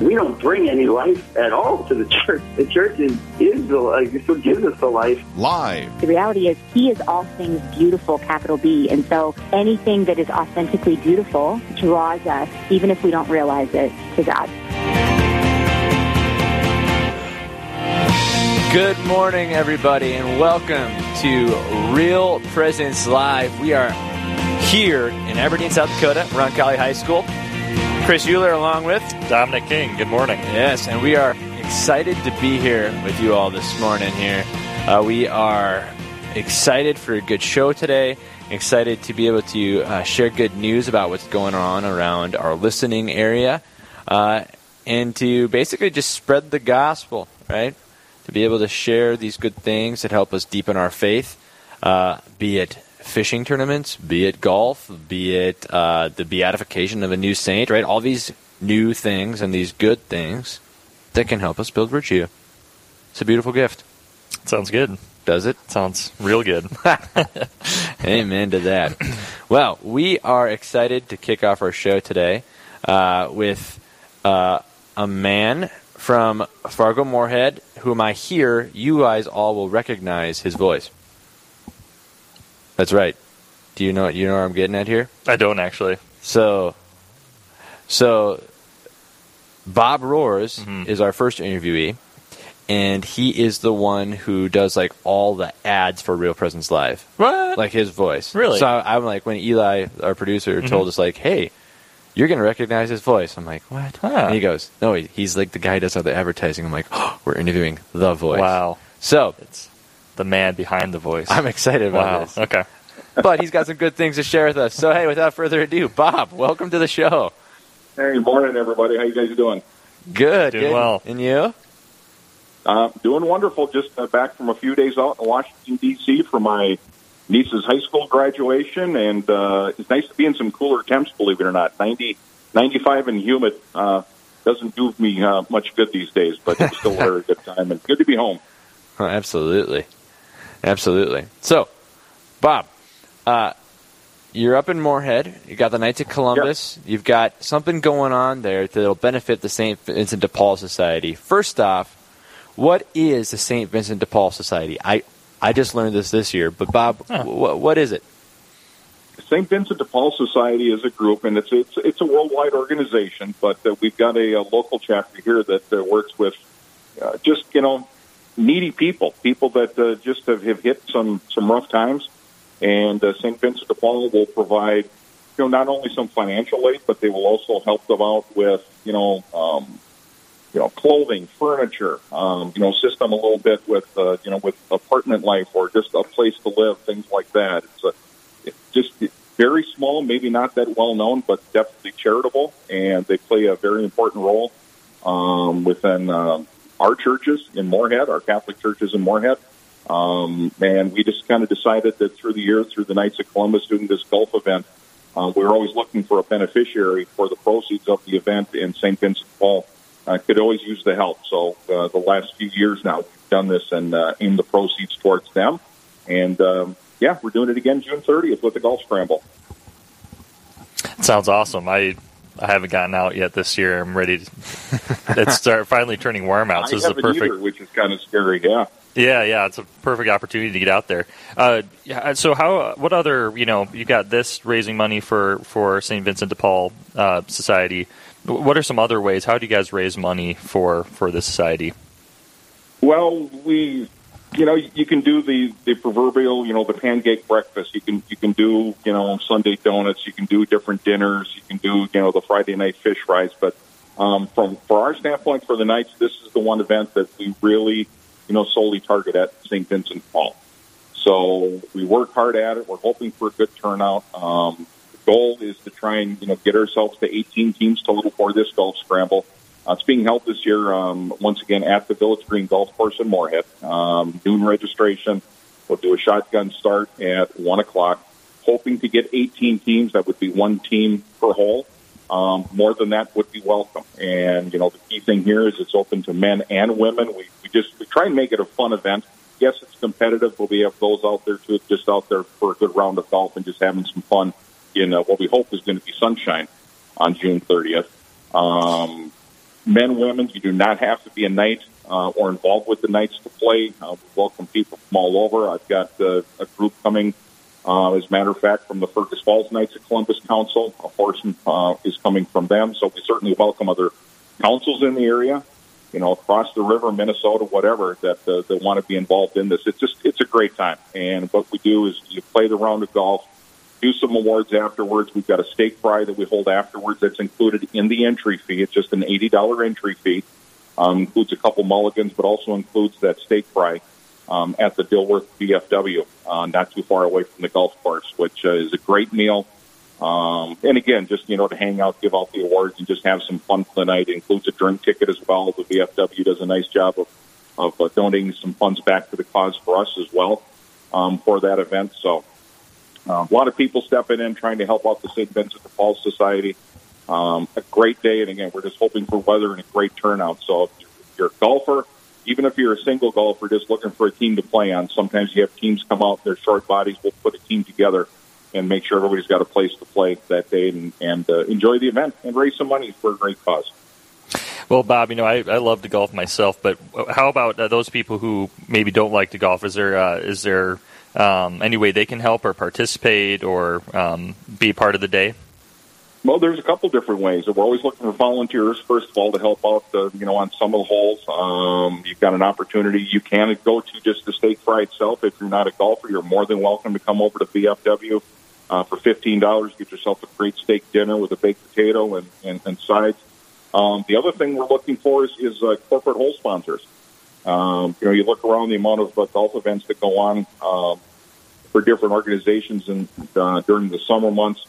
We don't bring any life at all to the church. The church is, is the life. It's what gives us the life. Live. The reality is, He is all things beautiful, capital B. And so anything that is authentically beautiful draws us, even if we don't realize it, to God. Good morning, everybody, and welcome to Real Presence Live. We are here in Aberdeen, South Dakota, Roncalli High School. Chris Euler along with Dominic King. Good morning. Yes, and we are excited to be here with you all this morning here. Uh, we are excited for a good show today. Excited to be able to uh, share good news about what's going on around our listening area, uh, and to basically just spread the gospel, right? To be able to share these good things that help us deepen our faith, uh, be it fishing tournaments, be it golf, be it uh, the beatification of a new saint, right? All these new things and these good things that can help us build virtue. It's a beautiful gift. Sounds good. Does it? Sounds real good. Amen to that. Well, we are excited to kick off our show today uh, with uh, a man from Fargo Moorhead, whom I hear you guys all will recognize his voice. That's right. Do you know you know where I'm getting at here? I don't actually. So, so Bob Roers Mhm. is our first interviewee, and he is the one who does like all the ads for Real Presence Live, What? like his voice. Really? So I, I'm like when Eli, our producer, told us like, "Hey, you're gonna recognize his voice." I'm like, "What?" Huh. And he goes, "No, he, he's like the guy who does all the advertising." I'm like, oh, "We're interviewing the voice." Wow. So It's the man behind the voice. I'm excited about wow. this. Okay. but he's got some good things to share with us. So hey, without further ado, Bob, welcome to the show. Hey, morning, everybody. How you guys doing? Good, Doing good. well. And you? Uh, doing wonderful. Just uh, back from a few days out in Washington D.C. for my niece's high school graduation, and uh, it's nice to be in some cooler temps. Believe it or not, 90, 95 and humid uh, doesn't do me uh, much good these days, but it's still a very good time and good to be home. Oh, absolutely, absolutely. So, Bob, uh, you're up in Moorhead. You got the Knights of Columbus. You've got something going on there that'll benefit the St. Vincent de Paul Society. First off, what is the St. Vincent de Paul Society? I I just learned this this year, but Bob, Huh. wh- what is it? St. Vincent de Paul Society is a group, and it's it's it's a worldwide organization. But uh, we've got a, a local chapter here that uh, works with uh, just you know needy people, people that uh, just have, have hit some some rough times. And uh, St. Vincent de Paul will provide you know not only some financial aid, but they will also help them out with you know um, you know clothing, furniture, um, you know assist them a little bit with uh, you know with apartment life or just a place to live, things like that. It's a it's just very small, maybe not that well known, but definitely charitable, and they play a very important role um, within um, our churches in Moorhead, our Catholic churches in Moorhead. Um, and we just kind of decided that through the years, through the Knights of Columbus doing this golf event, uh, we were always looking for a beneficiary for the proceeds of the event, and St. Vincent Paul uh, could always use the help. So uh, the last few years now, we've done this and uh, aimed the proceeds towards them. And um, yeah, we're doing it again June 30th with the golf scramble. Sounds awesome. I I haven't gotten out yet this year. I'm ready to it's start finally turning warm out. So I this is a perfect either, which is kind of scary. Yeah. Yeah, yeah, it's a perfect opportunity to get out there. Uh, yeah, so how? What other? You know, you got this raising money for for St. Vincent de Paul uh, Society. What are some other ways? How do you guys raise money for for the society? Well, we, you know, you can do the the proverbial, you know, the pancake breakfast. You can you can do, you know, Sunday donuts. You can do different dinners. You can do, you know, the Friday night fish fries. But um, from for our standpoint, for the Knights, this is the one event that we really, you know, solely target at St. Vincent Paul. So we work hard at it. We're hoping for a good turnout. Um, the goal is to try and you know get ourselves to 18 teams total for this golf scramble. Uh, it's being held this year um, once again at the Village Green Golf Course in Moorhead. Um, noon registration. We'll do a shotgun start at one o'clock. Hoping to get 18 teams. That would be one team per hole. um, more than that would be welcome. And you know, the key thing here is it's open to men and women. We, we just we try and make it a fun event. Yes, it's competitive, but we have those out there too, just out there for a good round of golf and just having some fun in uh, what we hope is going to be sunshine on June 30th. Um, men, women, you do not have to be a knight uh, or involved with the Knights to play. Uh, we welcome people from all over. I've got uh, a group coming, uh, as a matter of fact, from the Fergus Falls Knights of Columbus Council. A horseman uh, is coming from them, so we certainly welcome other councils in the area. You know, across the river, Minnesota, whatever that uh, that want to be involved in this. It's just it's a great time, and what we do is you play the round of golf do some awards afterwards. We've got a steak fry that we hold afterwards that's included in the entry fee. It's just an $80 entry fee. Um, includes a couple mulligans, but also includes that steak fry um, at the Dilworth VFW, uh, not too far away from the golf course, which uh, is a great meal. Um, and again, just, you know, to hang out, give out the awards and just have some fun for the night. It includes a drink ticket as well. The VFW does a nice job of, of uh, donating some funds back to the cause for us as well um, for that event. So, um, a lot of people stepping in, trying to help out the St. Vincent de Paul Society. Um, a great day, and again, we're just hoping for weather and a great turnout. So if you're a golfer, even if you're a single golfer just looking for a team to play on, sometimes you have teams come out, they're short bodies, we'll put a team together and make sure everybody's got a place to play that day and, and uh, enjoy the event and raise some money for a great cause. Well, Bob, you know I, I love to golf myself, but how about uh, those people who maybe don't like to golf? Is there uh, is there um, any way they can help or participate or um, be part of the day? Well, there's a couple different ways. We're always looking for volunteers, first of all, to help out, uh, you know, on some of the holes. Um, you've got an opportunity. You can go to just the steak fry itself. If you're not a golfer, you're more than welcome to come over to VFW uh, for $15. Get yourself a great steak dinner with a baked potato and, and, and sides. Um, the other thing we're looking for is, is uh, corporate hole sponsors. Um, you know, you look around the amount of uh, golf events that go on um, for different organizations and uh, during the summer months.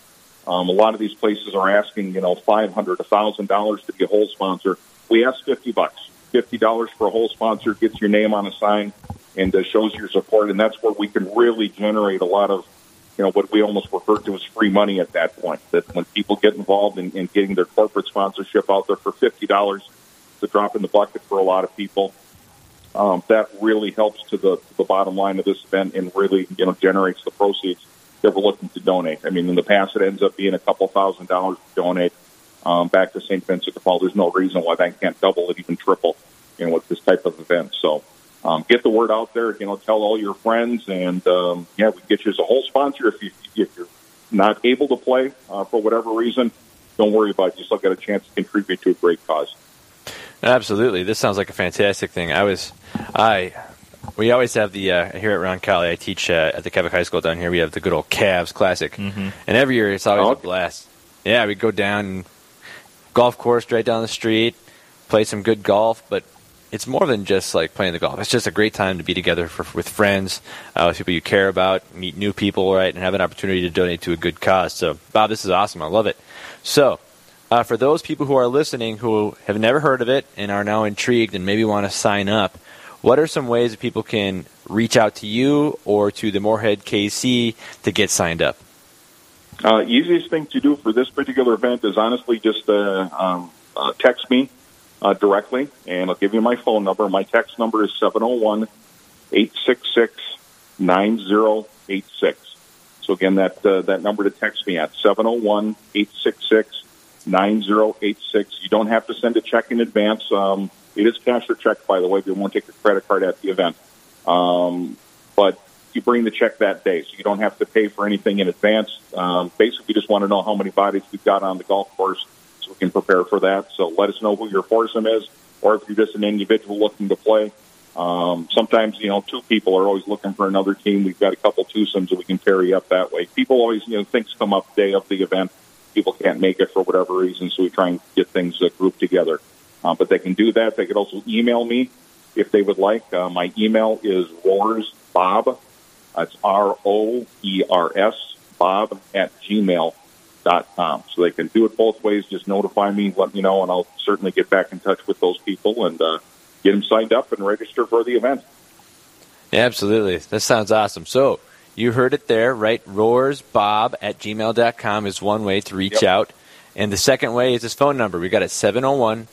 Um, a lot of these places are asking, you know, five hundred, a thousand dollars to be a hole sponsor. We ask fifty bucks. Fifty dollars for a hole sponsor gets your name on a sign and uh, shows your support, and that's where we can really generate a lot of, you know, what we almost refer to as free money at that point. That when people get involved in, in getting their corporate sponsorship out there for fifty dollars, it's a drop in the bucket for a lot of people um, that really helps to the to the bottom line of this event and really you know generates the proceeds that we're looking to donate. I mean, in the past, it ends up being a couple thousand dollars to donate um, back to St. Vincent de Paul. There's no reason why that can't double it, even triple, you know, with this type of event. So. Um, get the word out there. You know, tell all your friends, and um, yeah, we get you as a hole sponsor. If you if you're not able to play uh, for whatever reason, don't worry about it. You still got a chance to contribute to a great cause. Absolutely, this sounds like a fantastic thing. I was, I, we always have the uh, here at Roncalli. I teach uh, at the Quebec High School down here. We have the good old Cavs Classic, mm-hmm. and every year it's always oh. a blast. Yeah, we go down golf course right down the street, play some good golf, but it's more than just like playing the golf. It's just a great time to be together for, with friends, uh, with people you care about, meet new people, right, and have an opportunity to donate to a good cause. So, Bob, this is awesome. I love it. So, uh, for those people who are listening who have never heard of it and are now intrigued and maybe want to sign up, what are some ways that people can reach out to you or to the Moorhead KC to get signed up? Uh, easiest thing to do for this particular event is honestly just uh, um, uh, text me uh, directly, and I'll give you my phone number. My text number is 701 866 9086. So again, that uh, that number to text me at 701 866 9086. You don't have to send a check in advance. Um, it is cash or check, by the way. We won't take a credit card at the event. Um, but you bring the check that day, so you don't have to pay for anything in advance. Um, basically, just want to know how many bodies we've got on the golf course we can prepare for that. So let us know who your foursome is, or if you're just an individual looking to play. Um, sometimes, you know, two people are always looking for another team. We've got a couple twosomes that we can carry up that way. People always, you know, things come up day of the event people can't make it for whatever reason, so we try and get things uh, grouped together. Uh, but they can do that. They could also email me if they would like. Uh, my email is roers bob. That's R O E R S bob at gmail com. So they can do it both ways. Just notify me, let me know, and I'll certainly get back in touch with those people and uh, get them signed up and register for the event. Absolutely. That sounds awesome. So you heard it there, right? Roersbob at gmail.com is one way to reach yep. out And the second way is this phone number. We got it 701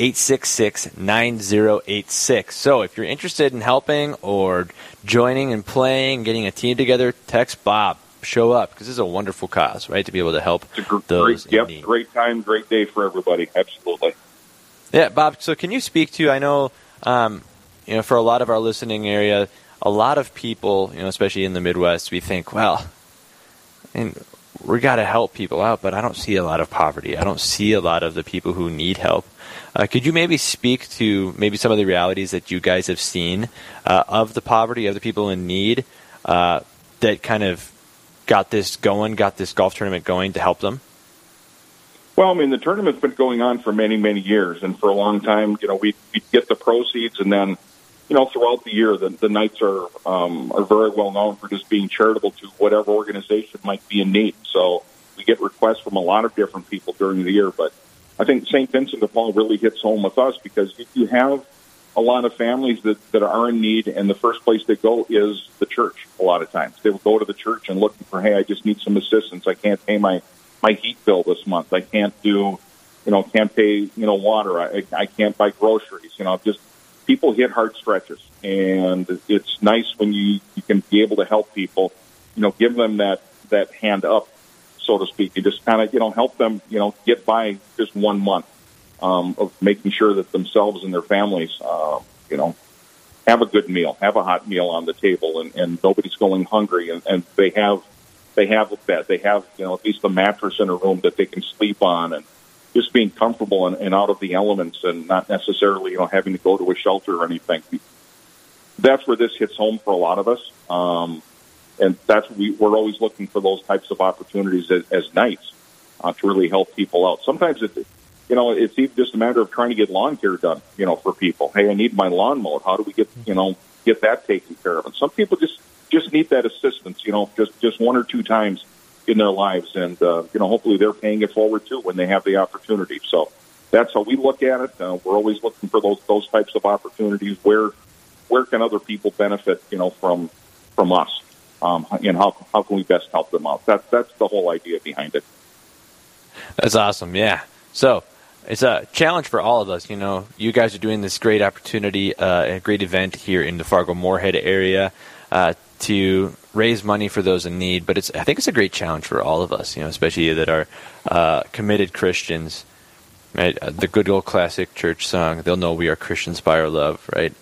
866 9086. So if you're interested in helping or joining and playing, getting a team together, text Bob. Show up because this is a wonderful cause, right? To be able to help It's a gr- those great, yep, need. great time, great day for everybody. Absolutely. Yeah, Bob. So, can you speak to? I know, um, you know, for a lot of our listening area, a lot of people, you know, especially in the Midwest, we think, well, and we got to help people out, but I don't see a lot of poverty. I don't see a lot of the people who need help. Uh, could you maybe speak to maybe some of the realities that you guys have seen uh, of the poverty of the people in need uh, that kind of got this going, got this golf tournament going to help them? Well, I mean, the tournament's been going on for many, many years, and for a long time, you know, we we get the proceeds, and then, you know, throughout the year, the, the Knights are um, are very well known for just being charitable to whatever organization might be in need. So we get requests from a lot of different people during the year, but I think St. Vincent de Paul really hits home with us because if you have a lot of families that, that are in need, and the first place they go is the church. A lot of times, they will go to the church and looking for, hey, I just need some assistance. I can't pay my my heat bill this month. I can't do, you know, can't pay, you know, water. I, I can't buy groceries. You know, just people hit hard stretches, and it's nice when you you can be able to help people. You know, give them that that hand up, so to speak, and just kind of you know help them, you know, get by just one month um, of making sure that themselves and their families, uh, you know, have a good meal, have a hot meal on the table, and, and nobody's going hungry, and, and they have they have a bed, they have you know at least a mattress in a room that they can sleep on, and just being comfortable and, and out of the elements, and not necessarily you know having to go to a shelter or anything. That's where this hits home for a lot of us, um, and that's we, we're always looking for those types of opportunities as, as knights uh, to really help people out. Sometimes it, you know, it's even just a matter of trying to get lawn care done, you know, for people. Hey, I need my lawn mowed. How do we get, you know, get that taken care of? And some people just just need that assistance, you know, just just one or two times in their lives, and uh, you know, hopefully they're paying it forward too when they have the opportunity. So that's how we look at it. Uh, we're always looking for those those types of opportunities. Where where can other people benefit, you know, from from us, um, and how how can we best help them out? That's that's the whole idea behind it. That's awesome. Yeah. So it's a challenge for all of us. You know, you guys are doing this great opportunity, uh, a great event here in the Fargo Moorhead area uh, to raise money for those in need. But it's I think it's a great challenge for all of us. You know, especially you that are uh, committed Christians. Right, uh, the good old classic church song. They'll know we are Christians by our love. Right.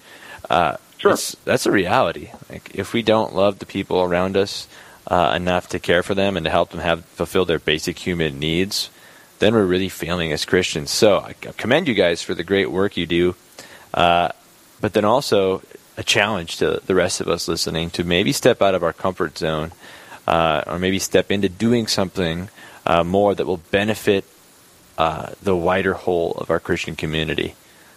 Uh, Sure. That's, that's a reality. Like if we don't love the people around us uh, enough to care for them and to help them have fulfill their basic human needs, then we're really failing as Christians. So I commend you guys for the great work you do, uh, but then also a challenge to the rest of us listening to maybe step out of our comfort zone, uh, or maybe step into doing something uh, more that will benefit uh, the wider whole of our Christian community.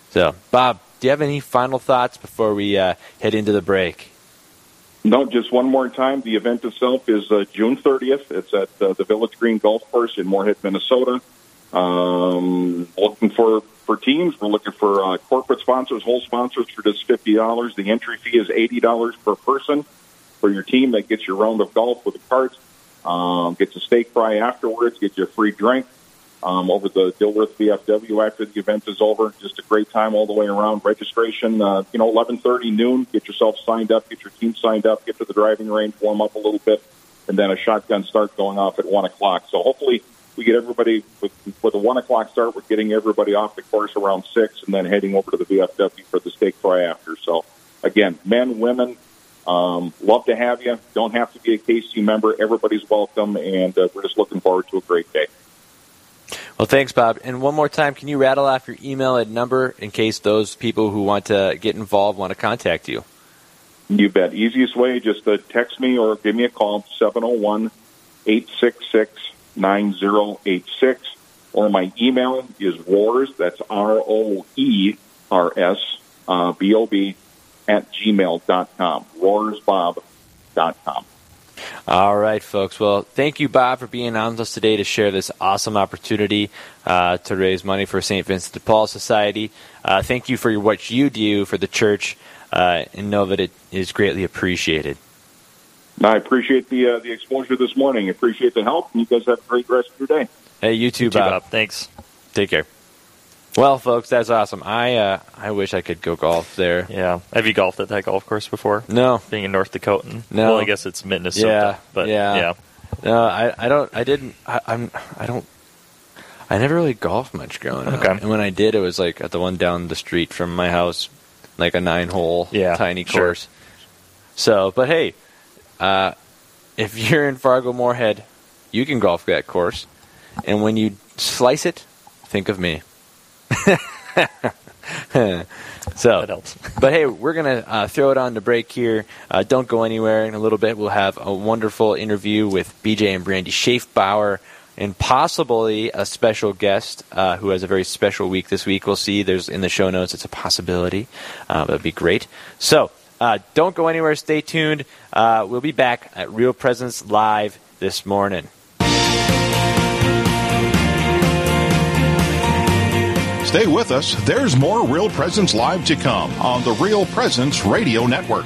So, Bob, do you have any final thoughts before we uh, head into the break? No, just one more time. The event itself is uh, June 30th. It's at the Village Green Golf Course in Moorhead, Minnesota. Um, looking for, for teams. We're looking for uh, corporate sponsors, hole sponsors for just $50. The entry fee is $80 per person for your team. That gets your round of golf with the carts. Um, gets a steak fry afterwards. Gets you a free drink um, over the Dilworth VFW after the event is over. Just a great time all the way around. Registration, uh, you know, 11:30 noon. Get yourself signed up. Get your team signed up. Get to the driving range, warm up a little bit, and then a shotgun start going off at one o'clock. So hopefully we get everybody with with a one o'clock start. We're getting everybody off the course around six, and then heading over to the VFW for the steak fry after. So again, men, women. Um, love to have you. Don't have to be a KC member. Everybody's welcome, and uh, we're just looking forward to a great day. Well, thanks, Bob. And one more time, can you rattle off your email and number in case those people who want to get involved want to contact you? You bet. Easiest way, just uh, text me or give me a call, 701 866 9086. Or my email is roers, that's R O E R S uh, B O B, at gmail.com. Roersbob.com. All right, folks. Well, thank you, Bob, for being on with us today to share this awesome opportunity uh, to raise money for St. Vincent de Paul Society. Uh, thank you for what you do for the church, uh, and know that it is greatly appreciated. I appreciate the uh, the exposure this morning. Appreciate the help, and you guys have a great rest of your day. Hey, you too, You too, Bob. Bob. Thanks. Take care. Well, folks, that's awesome. I uh, I wish I could go golf there. Yeah. Have you golfed at that golf course before? No, Being a North Dakotan. No. Well, I guess it's Minnesota. Yeah, But yeah. yeah. no, I, I don't. I didn't. I, I'm. I don't. I never really golfed much growing up. Okay. And when I did, it was like at the one down the street from my house, like a nine-hole, Yeah, tiny sure. course. So, but hey, uh, if you're in Fargo Moorhead, you can golf that course, and when you slice it, think of me. so That helps. but hey, we're going to uh, throw it on to break here. Uh, don't go anywhere. In a little bit, we'll have a wonderful interview with BJ and Brandy Schaefbauer and possibly a special guest uh, who has a very special week this week. We'll see. There's in the show notes. It's a possibility. Uh, that'd be great. So uh, don't go anywhere. Stay tuned. Uh, we'll be back at Real Presence Live this morning. Stay with us. There's more Real Presence Live to come on the Real Presence Radio Network.